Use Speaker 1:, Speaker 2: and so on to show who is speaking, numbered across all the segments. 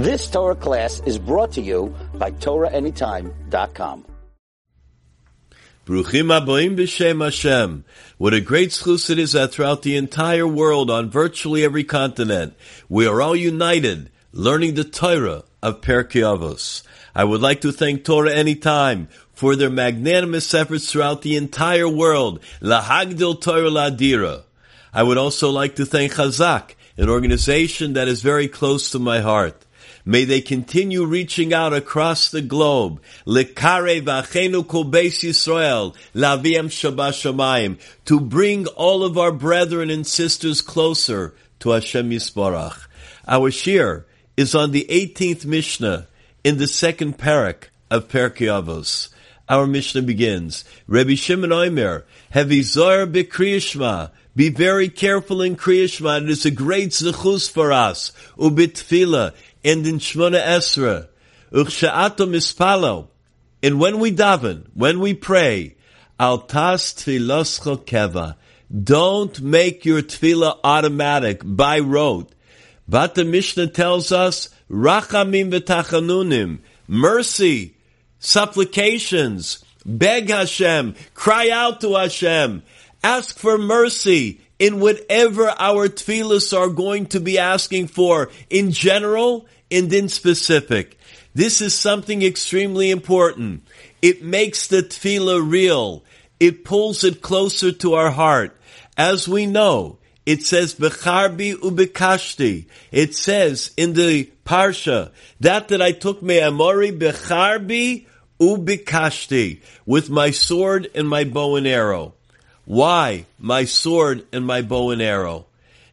Speaker 1: This Torah class is brought to you by TorahAnytime.com.
Speaker 2: Bruchim aboim b'shem Hashem. What a great schus it is that throughout the entire world, on virtually every continent, we are all united, learning the Torah of Pirkei Avos. I would like to thank Torah Anytime for their magnanimous efforts throughout the entire world. Lahagdil Torah Ladira. I would also like to thank Chazak, an organization that is very close to my heart. May they continue reaching out across the globe. V'achenu kol beis Yisrael shabbat to bring all of our brethren and sisters closer to Hashem Yisborach. Our shir is on the 18th Mishnah in the second parak of Pirkei Avos. Our Mishnah begins, Rabbi Shimon Omer, Hevizor b'kriyishma, be very careful in Kriyishma. It is a great zechus for us. Ubitfila and in Shmona Esra. Uchsha'ato mispalo. And when we daven, when we pray, altas tfiloscho keva. Don't make your tefillah automatic by rote. But the Mishnah tells us, rachamim v'tachanunim, mercy, supplications, beg Hashem, cry out to Hashem, ask for mercy in whatever our tefillahs are going to be asking for in general and in specific. This is something extremely important. It makes the tefillah real. It pulls it closer to our heart. As we know, it says becharbi ubekashti. It says in the parsha that that I took me amori becharbi ubekashti with my sword and my bow and arrow. Why my sword and my bow and arrow?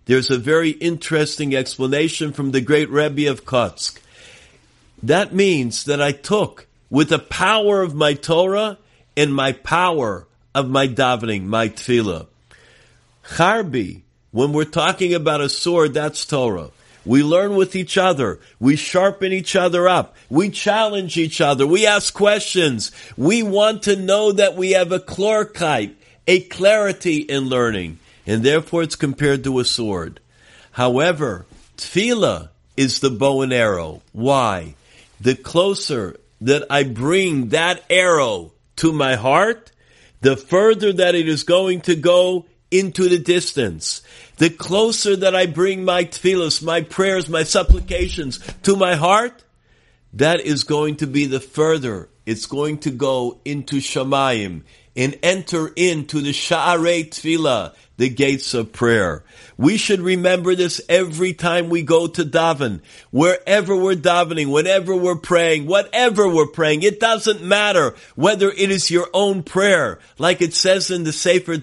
Speaker 2: There's a very interesting explanation from the great Rebbe of Kotsk. That means that I took with the power of my Torah and my power of my davening, my tefillah. Charbi, when we're talking about a sword, that's Torah. We learn with each other. We sharpen each other up. We challenge each other. We ask questions. We want to know that we have a chlorkite, a clarity in learning, and therefore it's compared to a sword. However, tefillah is the bow and arrow. Why? The closer that I bring that arrow to my heart, the further that it is going to go into the distance. The closer that I bring my tefillahs, my prayers, my supplications to my heart, that is going to be the further. It's going to go into Shamayim, and enter into the Sha'arei Tefillah, the gates of prayer. We should remember this every time we go to daven. Wherever we're davening, whenever we're praying, whatever we're praying, it doesn't matter whether it is your own prayer, like it says in the Sefer.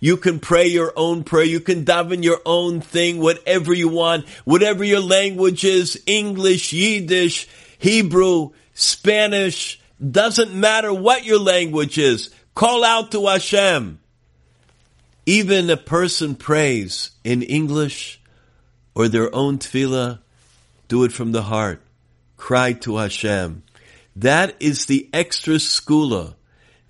Speaker 2: You can pray your own prayer. You can daven your own thing, whatever you want, whatever your language is, English, Yiddish, Hebrew, Spanish, doesn't matter what your language is. Call out to Hashem. Even a person prays in English or their own tefillah, do it from the heart. Cry to Hashem. That is the extra skula.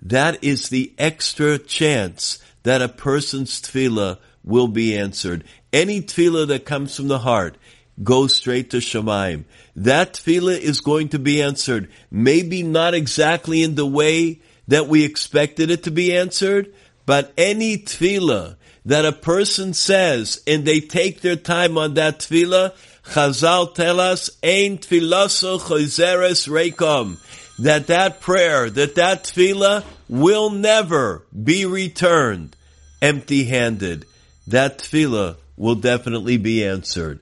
Speaker 2: That is the extra chance that a person's tefillah will be answered. Any tefillah that comes from the heart, go straight to Shemaim. That tefillah is going to be answered. Maybe not exactly in the way that we expected it to be answered, but any tefillah that a person says and they take their time on that tefillah, Chazal tell us, Ein tfilaso chozeres rekom. That that prayer, that that tefillah will never be returned empty handed. That tefillah will definitely be answered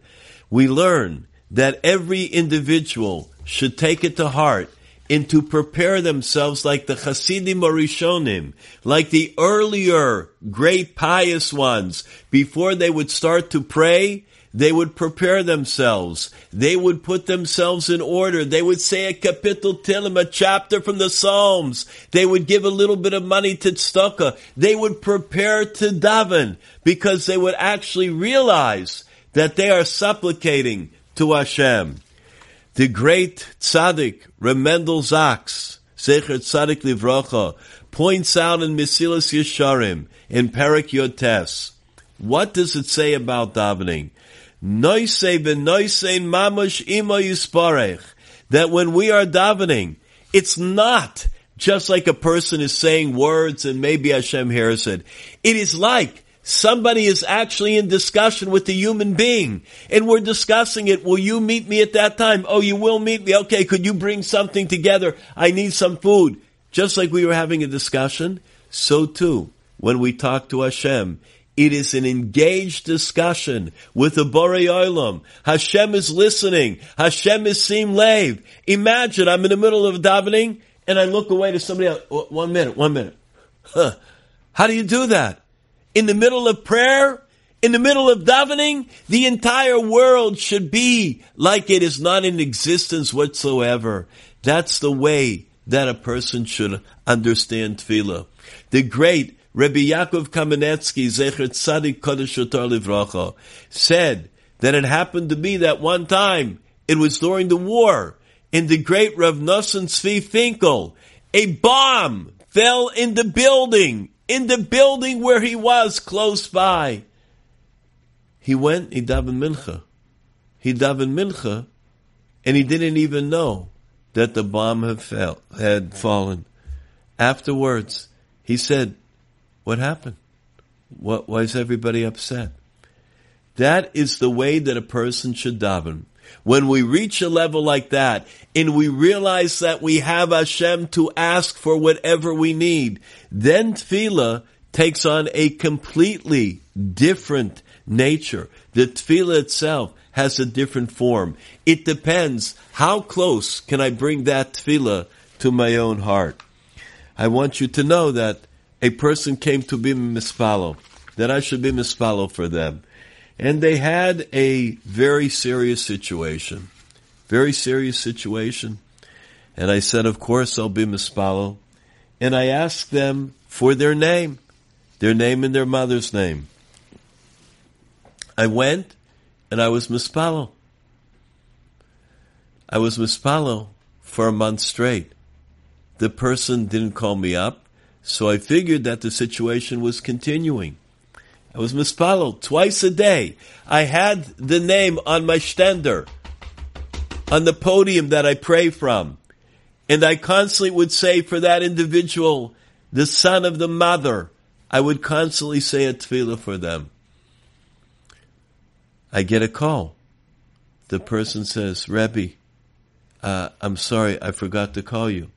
Speaker 2: we learn that every individual should take it to heart and to prepare themselves like the Hasidim Orishonim, like the earlier great pious ones, before they would start to pray, they would prepare themselves. They would put themselves in order. They would say a kapitel tilim, a chapter from the Psalms. They would give a little bit of money to tzedakah. They would prepare to daven because they would actually realize that they are supplicating to Hashem. The great tzaddik, Remendel Zaks, Secher Tzaddik Livrocha, points out in Mesilas Yesharim, in Perak Yotes, what does it say about davening? noise noise mamush ima yisparech, that when we are davening, it's not just like a person is saying words and maybe Hashem hears it. It is like somebody is actually in discussion with the human being and we're discussing it. Will you meet me at that time? Oh, you will meet me. Okay. Could you bring something together? I need some food. Just like we were having a discussion, so too, when we talk to Hashem, it is an engaged discussion with the Borei Olam. Hashem is listening. Hashem is sim lave. Imagine I'm in the middle of a davening and I look away to somebody else. Oh, one minute, one minute. Huh. How do you do that? In the middle of prayer? In the middle of davening? The entire world should be like it is not in existence whatsoever. That's the way that a person should understand tefillah. The great Rabbi Yaakov Kamenetsky, Zecher Tzadik Kodesh Livracha, said that it happened to be that one time, it was during the war, in the great Rav Nosson Tzvi Finkel, a bomb fell in the building, in the building where he was close by. He went, he davened mincha. He davened mincha, and he didn't even know that the bomb had fell, had fallen. Afterwards, he said, what happened? What, why is everybody upset? That is the way that a person should daven. When we reach a level like that and we realize that we have Hashem to ask for whatever we need, then tefillah takes on a completely different nature. The tefillah itself has a different form. It depends how close can I bring that tefillah to my own heart. I want you to know that a person came to be mispalo, that I should be mispalo for them. And they had a very serious situation. Very serious situation. And I said, of course I'll be mispalo. And I asked them for their name, their name and their mother's name. I went and I was mispalo. I was mispalo for a month straight. The person didn't call me up, so I figured that the situation was continuing. I was mispalo twice a day. I had the name on my stender, on the podium that I pray from. And I constantly would say for that individual, the son of the mother, I would constantly say a tefillah for them. I get a call. The person says, Rebbe, uh, I'm sorry, I forgot to call you.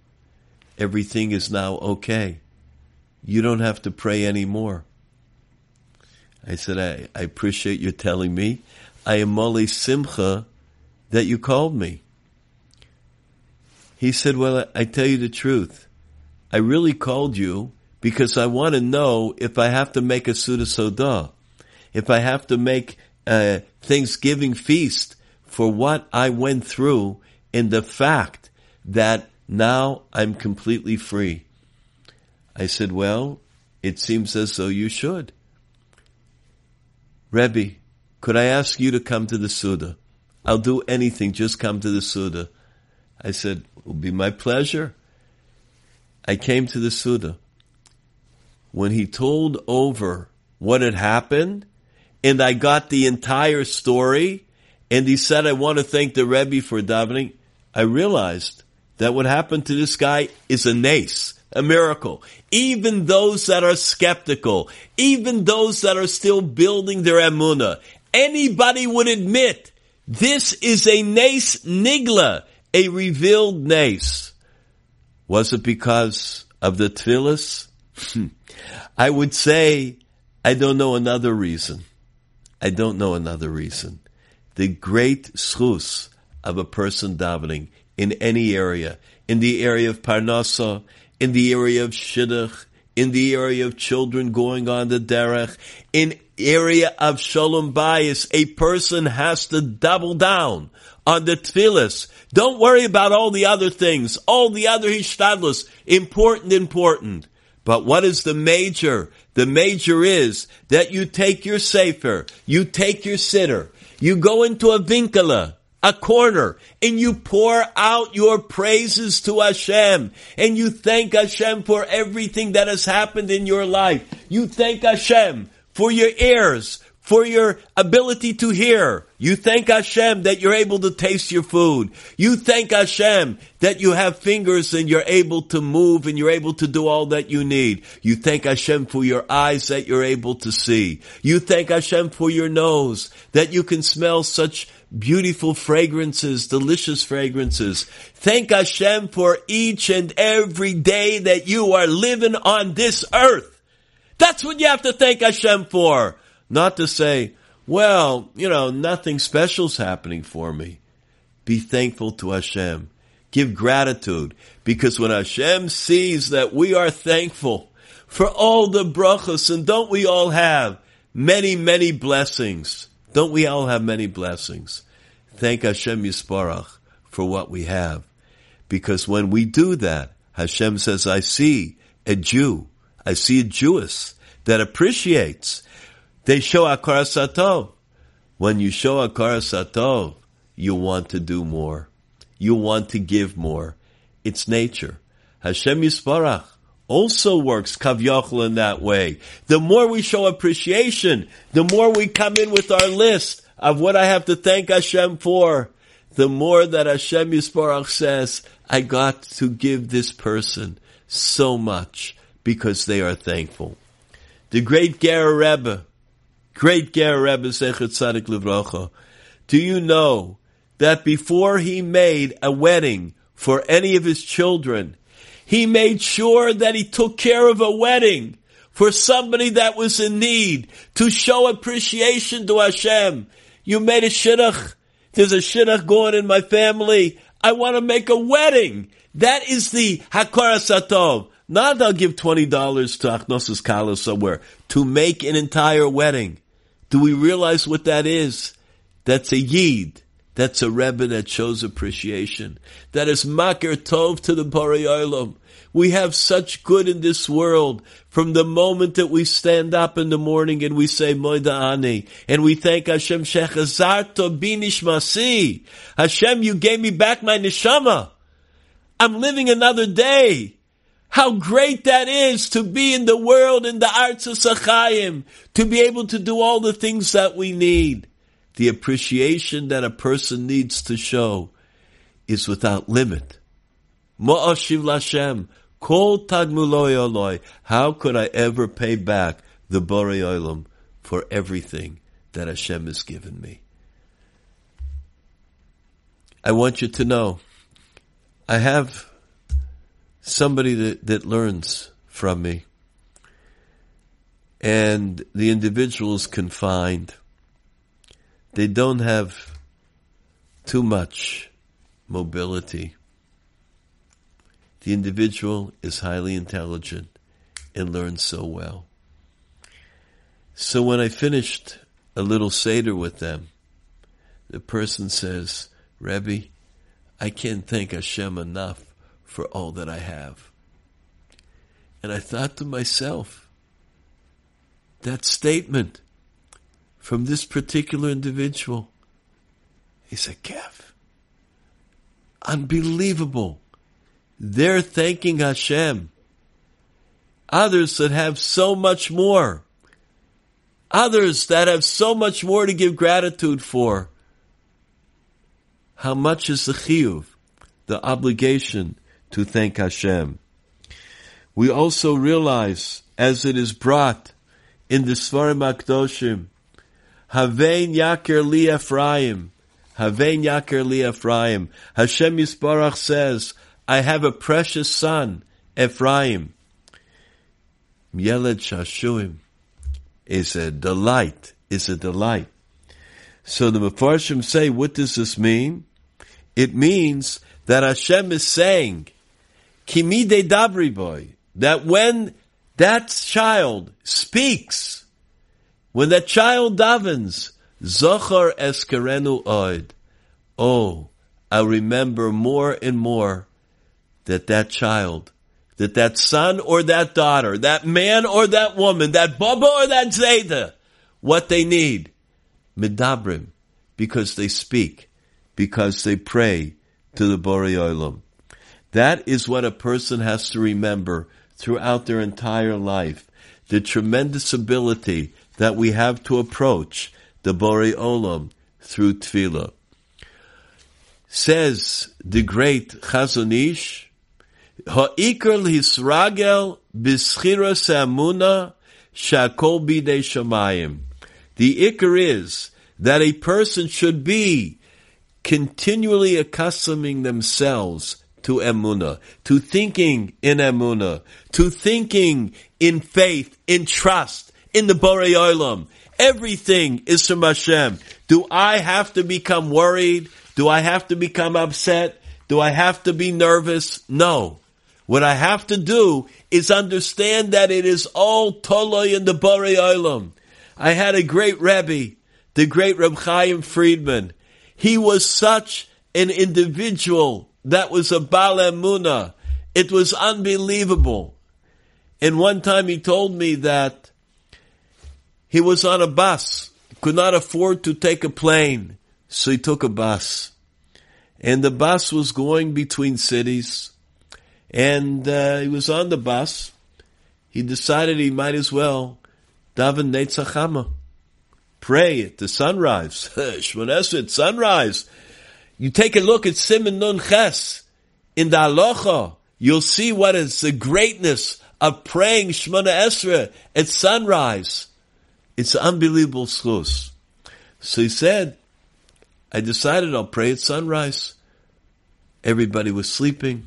Speaker 2: Everything is now okay. You don't have to pray anymore. I said, I, I appreciate you telling me. I am Molly Simcha that you called me. He said, Well, I, tell you the truth. I really called you because I want to know if I have to make a Suda Soda, if I have to make a Thanksgiving feast for what I went through and the fact that now I'm completely free. I said, Well, it seems as though you should. Rebbe, could I ask you to come to the Suda? I'll do anything, just come to the Suda. I said, it will be my pleasure. I came to the Suda. When he told over what had happened, and I got the entire story, and he said, I want to thank the Rebbe for davening, I realized that what happened to this guy is a nace a miracle. Even those that are skeptical, even those that are still building their emuna, anybody would admit this is a nace nigla, a revealed nace. Was it because of the tefillas? Hmm. I would say I don't know another reason. I don't know another reason. The great schus of a person davening in any area, in the area of parnasa, in the area of shidduch, in the area of children going on the derech, in area of shalom bias, a person has to double down on the tefillas. Don't worry about all the other things, all the other hishtadlus, important, important. But what is the major? The major is that you take your sefer, you take your sitter, you go into a vinkala, a corner and you pour out your praises to Hashem and you thank Hashem for everything that has happened in your life. You thank Hashem for your ears, for your ability to hear, You thank Hashem that you're able to taste your food. You thank Hashem that you have fingers and you're able to move and you're able to do all that you need. You thank Hashem for your eyes that you're able to see. You thank Hashem for your nose that you can smell such beautiful fragrances, delicious fragrances. Thank Hashem for each and every day that you are living on this earth. That's what you have to thank Hashem for. Not to say, well, you know, nothing special's happening for me. Be thankful to Hashem. Give gratitude. Because when Hashem sees that we are thankful for all the brachas, and don't we all have many, many blessings? Don't we all have many blessings? Thank Hashem Yisparach for what we have. Because when we do that, Hashem says, I see a Jew, I see a Jewess that appreciates they show Akara Satov. When you show Akara Satov, you want to do more. You want to give more. It's nature. Hashem Yisparach also works kavyachal in that way. The more we show appreciation, the more we come in with our list of what I have to thank Hashem for, the more that Hashem Yisparach says, I got to give this person so much because they are thankful. The great Ger Rebbe, great Ger Rebbe Sechet Tzadik Livracha, do you know that before he made a wedding for any of his children, he made sure that he took care of a wedding for somebody that was in need to show appreciation to Hashem. You made a shidduch. There's a shidduch going in my family. I want to make a wedding. That is the Hakara Satov. Not I'll give $20 to Achnosis Kala somewhere to make an entire wedding. Do we realize what that is? That's a yid. That's a rebbe that shows appreciation. That is makir tov to the Borei. We have such good in this world from the moment that we stand up in the morning and we say Moida Ani and we thank Hashem Shechazarto Binishmasi. Hashem, you gave me back my neshama. I'm living another day. How great that is to be in the world in the arts of Sachayim, to be able to do all the things that we need. The appreciation that a person needs to show is without limit. Ma'ashiv Lashem, kol tagmuloy How could I ever pay back the Borei Olam for everything that Hashem has given me? I want you to know, I have somebody that, that learns from me. And the individual is confined. They don't have too much mobility. The individual is highly intelligent and learns so well. So when I finished a little Seder with them, the person says, Rebbe, I can't thank Hashem enough for all that I have. And I thought to myself, that statement from this particular individual is a Kev. Unbelievable. They're thanking Hashem. Others that have so much more. Others that have so much more to give gratitude for. How much is the chiyuv, the obligation to thank Hashem. We also realize, as it is brought in the Svarim Akdoshim, Havein Yaker Li Ephraim, Havein Yaker Li Ephraim. Hashem Yisbarach says, I have a precious son, Ephraim. Yeled Shashuim is a delight, is a delight. So the Mefarshim say, what does this mean? It means that Hashem is saying, Kimide Dabri boy, that when that child speaks, when that child davens, Zochar eskerenu oid, oh, I remember more and more that that child, that that son or that daughter, that man or that woman, that baba or that zayda, what they need, medabrim, because they speak, because they pray to the Borei Olam. That is what a person has to remember throughout their entire life. The tremendous ability that we have to approach the Borei Olam through tefillah. Says the great Chazon Ish, Ha'ikr l'hisragel b'schira samuna shakol bidei shamayim. The ikr is that a person should be continually accustoming themselves to emuna, to thinking in emuna, to thinking in faith, in trust, in the Borei Olam. Everything is from Hashem. Do I have to become worried? Do I have to become upset? Do I have to be nervous? No. What I have to do is understand that it is all Toloy in the Borei Olam. I had a great Rebbe, the great Reb Chaim Friedman. He was such an individual that was a Balamuna. It was unbelievable. And one time he told me that he was on a bus, could not afford to take a plane, so he took a bus. And the bus was going between cities and uh, he was on the bus. He decided he might as well daven Netzachama, pray at the sunrise. Shmonesra at sunrise. You take a look at Simon Nun Ches in the Alocha. You'll see what is the greatness of praying Shemona Esra at sunrise. It's unbelievable schus. So he said, I decided I'll pray at sunrise. Everybody was sleeping.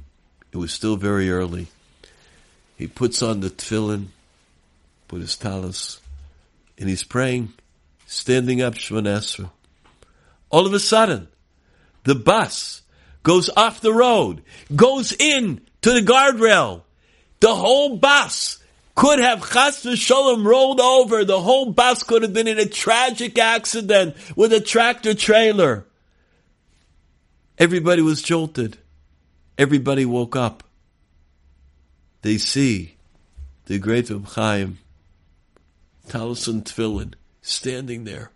Speaker 2: It was still very early. He puts on the tefillin, put his talis, and he's praying, standing up Shemon. All of a sudden, the bus goes off the road, goes in to the guardrail. The whole bus could have chas v'sholem rolled over. The whole bus could have been in a tragic accident with a tractor trailer. Everybody was jolted. Everybody woke up. They see the great Reb Chaim, Talis and Tefillin, standing there.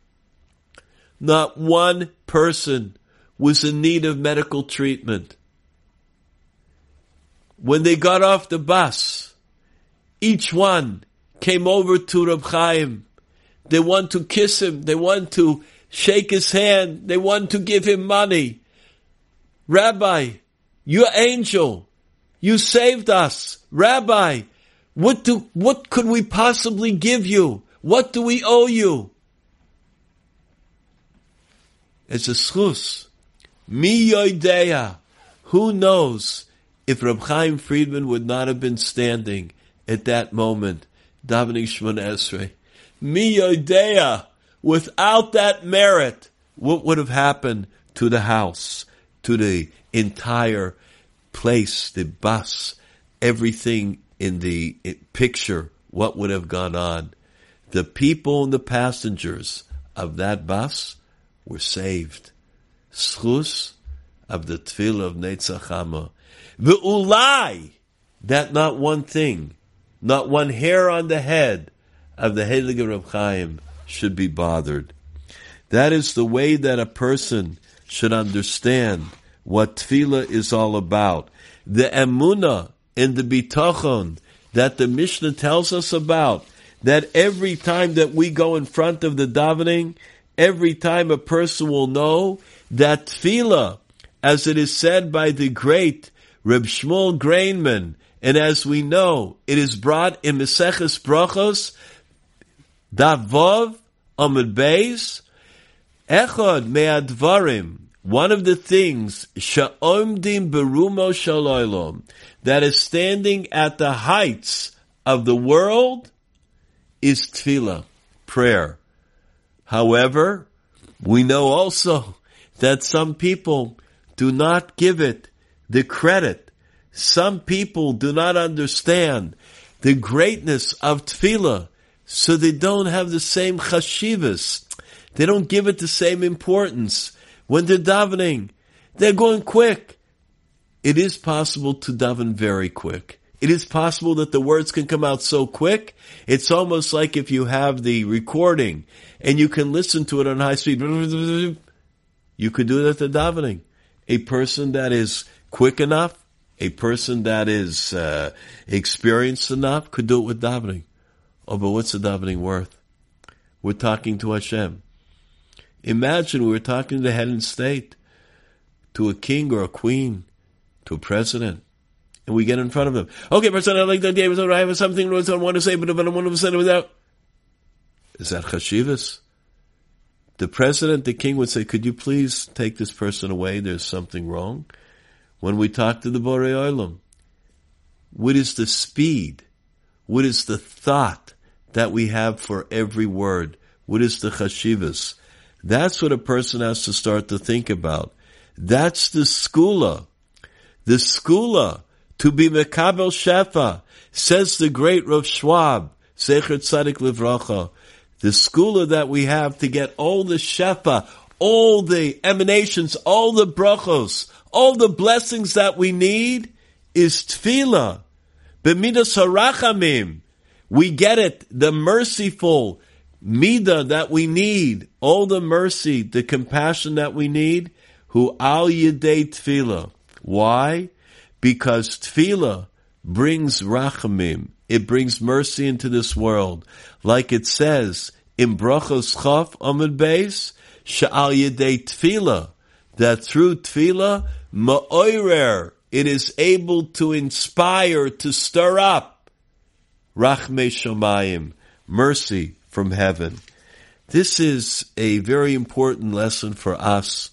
Speaker 2: Not one person was in need of medical treatment. When they got off the bus, each one came over to Reb Chaim. They want to kiss him. They want to shake his hand. They want to give him money. Rabbi, you angel, you saved us. Rabbi, what do, what could we possibly give you? What do we owe you? It's a schus. Mi yoidea. Who knows if Reb Chaim Friedman would not have been standing at that moment, davening Shemon Esrei. Mi yoidea. Without that merit, what would have happened to the house, to the entire place, the bus, everything in the eh, picture, what would have gone on. The people and the passengers of that bus were saved. Schus of the tefillah of Netzachama. The ulai, that not one thing, not one hair on the head of the Heilige Reb Chaim should be bothered. That is the way that a person should understand what tefillah is all about. The emuna and the bitachon that the Mishnah tells us about, that every time that we go in front of the davening, every time a person will know that tefillah, as it is said by the great Reb Shmuel Greineman, and as we know, it is brought in Meseches Brachos, Davov, Amud Beis, Echad Me'advarim, one of the things, Sha'omdim Berumo Shaloilom, that is standing at the heights of the world is tefillah, prayer. However, we know also that some people do not give it the credit. Some people do not understand the greatness of tefillah, so they don't have the same chashivas. They don't give it the same importance when they're davening. They're going quick. It is possible to daven very quick. It is possible that the words can come out so quick. It's almost like if you have the recording and you can listen to it on high speed. You could do that at the davening. A person that is quick enough, a person that is uh, experienced enough could do it with davening. Oh, but what's the davening worth? We're talking to Hashem. Imagine we were talking to the head of state, to a king or a queen, to a president, and we get in front of them. Okay, person, I'd like to give I have something I want to say, but if I don't want to say it without. Is that chashivas? The president, the king would say, could you please take this person away? There's something wrong. When we talk to the Borei Olam, what is the speed? What is the thought that we have for every word? What is the chashivas? That's what a person has to start to think about. That's the skula. The skula to be mekabel shefa, says the great Rav Schwab, Zecher Tzadik Livracha. The skula that we have to get all the shefa, all the emanations, all the brachos, all the blessings that we need is tefillah. B'midas harachamim. We get it, the merciful midah that we need, all the mercy, the compassion that we need, who al yedei tefillah. Why? Because tefillah brings rachamim. It brings mercy into this world. Like it says in Brachos Chaf Amid Beis, Sha'al Yedei Tefillah, that through Tefillah, Ma'oirer, it is able to inspire, to stir up Rachme Shomayim, mercy from heaven. This is a very important lesson for us.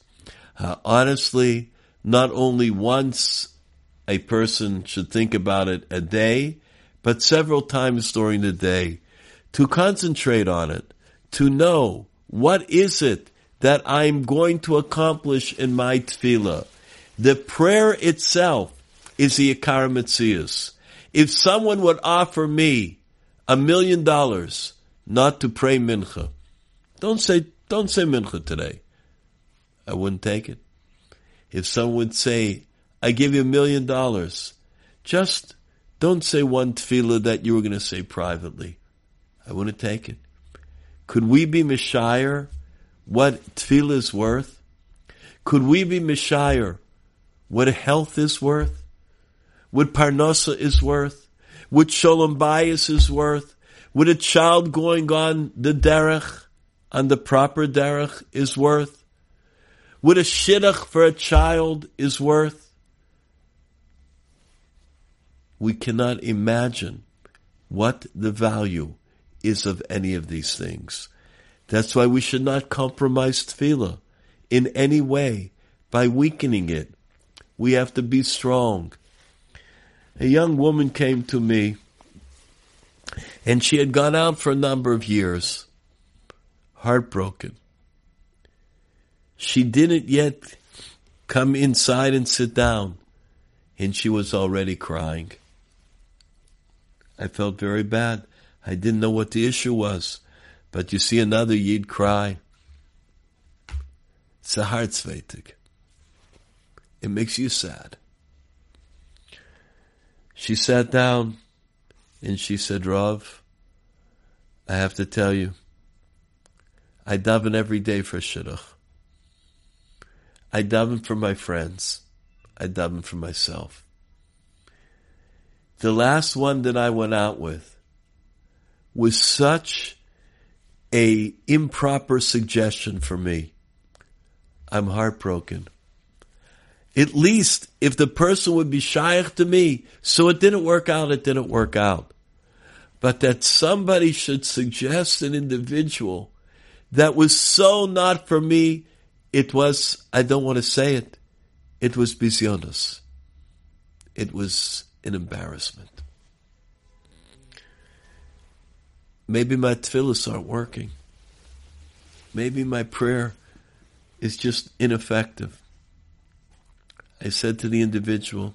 Speaker 2: Uh, honestly, not only once a person should think about it a day, but several times during the day to concentrate on it, to know what is it that I'm going to accomplish in my tefillah. The prayer itself is the Ikar Metzias. If someone would offer me a million dollars not to pray mincha, don't say, don't say mincha today. I wouldn't take it. If someone would say, I give you a million dollars, just don't say one tefillah that you were going to say privately. I wouldn't take it. Could we be Mishire what tefillah is worth? Could we be Mishire what health is worth? What parnasa is worth? What shalom bayis is worth? What a child going on the derech, on the proper derech is worth? What a shidduch for a child is worth? We cannot imagine what the value is of any of these things. That's why we should not compromise tefillah in any way by weakening it. We have to be strong. A young woman came to me and she had gone out for a number of years, heartbroken. She didn't yet come inside and sit down and she was already crying. I felt very bad. I didn't know what the issue was. But you see another Yid cry. It's a heartzveitig. It makes you sad. She sat down and she said, Rav, I have to tell you, I daven every day for shidduch. I daven for my friends. I daven for myself. The last one that I went out with, was such a improper suggestion for me. I'm heartbroken. At least if the person would be shaykh to me, so it didn't work out, it didn't work out. But that somebody should suggest an individual that was so not for me, it was, I don't want to say it, it was bisionos. It was an embarrassment. Maybe my tefillahs aren't working. Maybe my prayer is just ineffective. I said to the individual,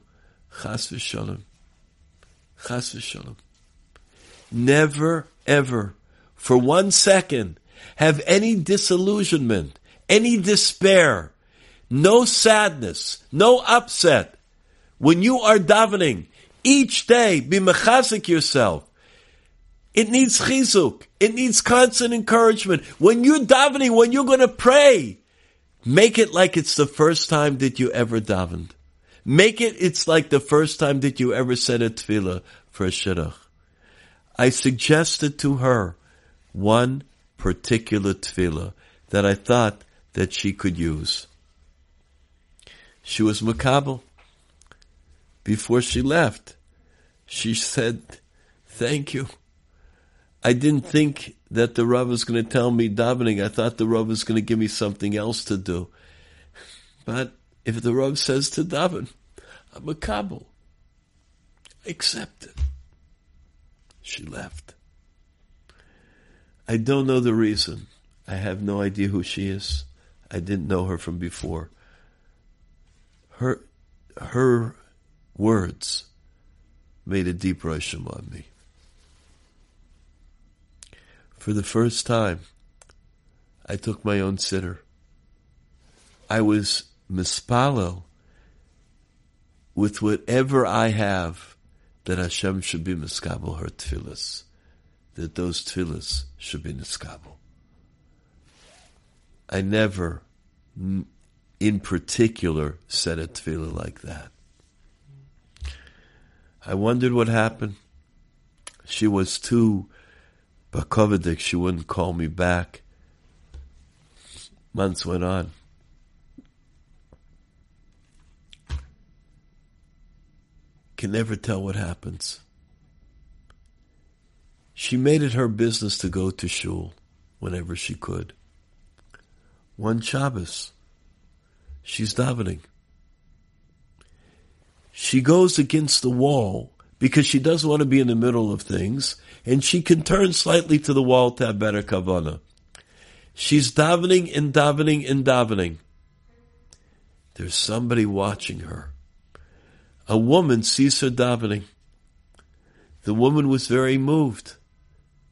Speaker 2: Chas v'shalom, Chas v'shalom. Never, ever, for one second, have any disillusionment, any despair, no sadness, no upset. When you are davening, each day, be mechazik yourself. It needs chizuk. It needs constant encouragement. When you're davening, when you're going to pray, make it like it's the first time that you ever davened. Make it, it's like the first time that you ever said a tefillah for a shidduch. I suggested to her one particular tefillah that I thought that she could use. She was makabel. Before she left, she said, thank you. I didn't think that the Rav was going to tell me davening. I thought the Rav was going to give me something else to do. But if the Rav says to daven, I'm a Kabul. Accept it. She left. I don't know the reason. I have no idea who she is. I didn't know her from before. Her, her words made a deep impression on me. For the first time, I took my own sitter. I was mispalo with whatever I have that Hashem should be miskabel her tefillas, that those tefillas should be miskabel. I never, in particular, said a tefillah like that. I wondered what happened. She was too Bakovidik, she wouldn't call me back. Months went on. Can never tell what happens. She made it her business to go to shul whenever she could. One Shabbos, she's davening. She goes against the wall because she doesn't want to be in the middle of things, and she can turn slightly to the wall to have better kavana. She's davening and davening and davening. There's somebody watching her. A woman sees her davening. The woman was very moved.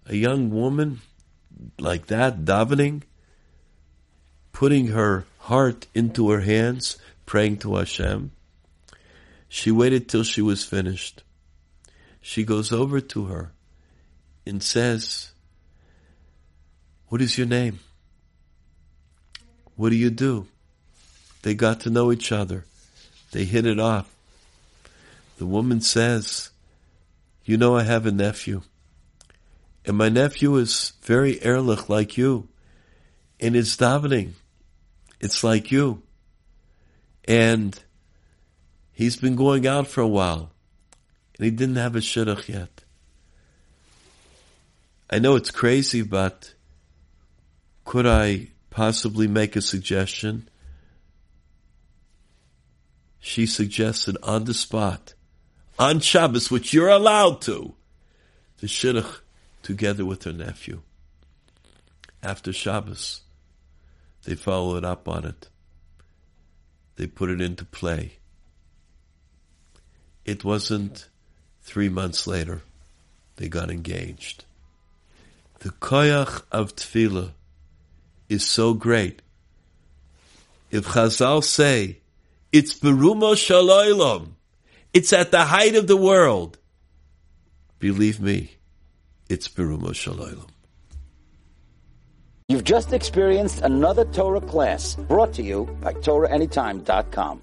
Speaker 2: A young woman like that davening, putting her heart into her hands, praying to Hashem. She waited till she was finished she goes over to her and says, What is your name? What do you do? They got to know each other. They hit it off. The woman says, You know, I have a nephew. And my nephew is very ehrlich like you. And it's davening. It's like you. And he's been going out for a while and he didn't have a shidduch yet. I know it's crazy, but could I possibly make a suggestion? She suggested on the spot, on Shabbos, which you're allowed to, the shidduch together with her nephew. After Shabbos, they followed up on it. They put it into play. It wasn't Three months later, they got engaged. The koyach of tefillah is so great. If Chazal say it's berumo shaloilom, it's at the height of the world. Believe me, it's berumo shaloilom.
Speaker 1: You've just experienced another Torah class brought to you by TorahAnytime.com.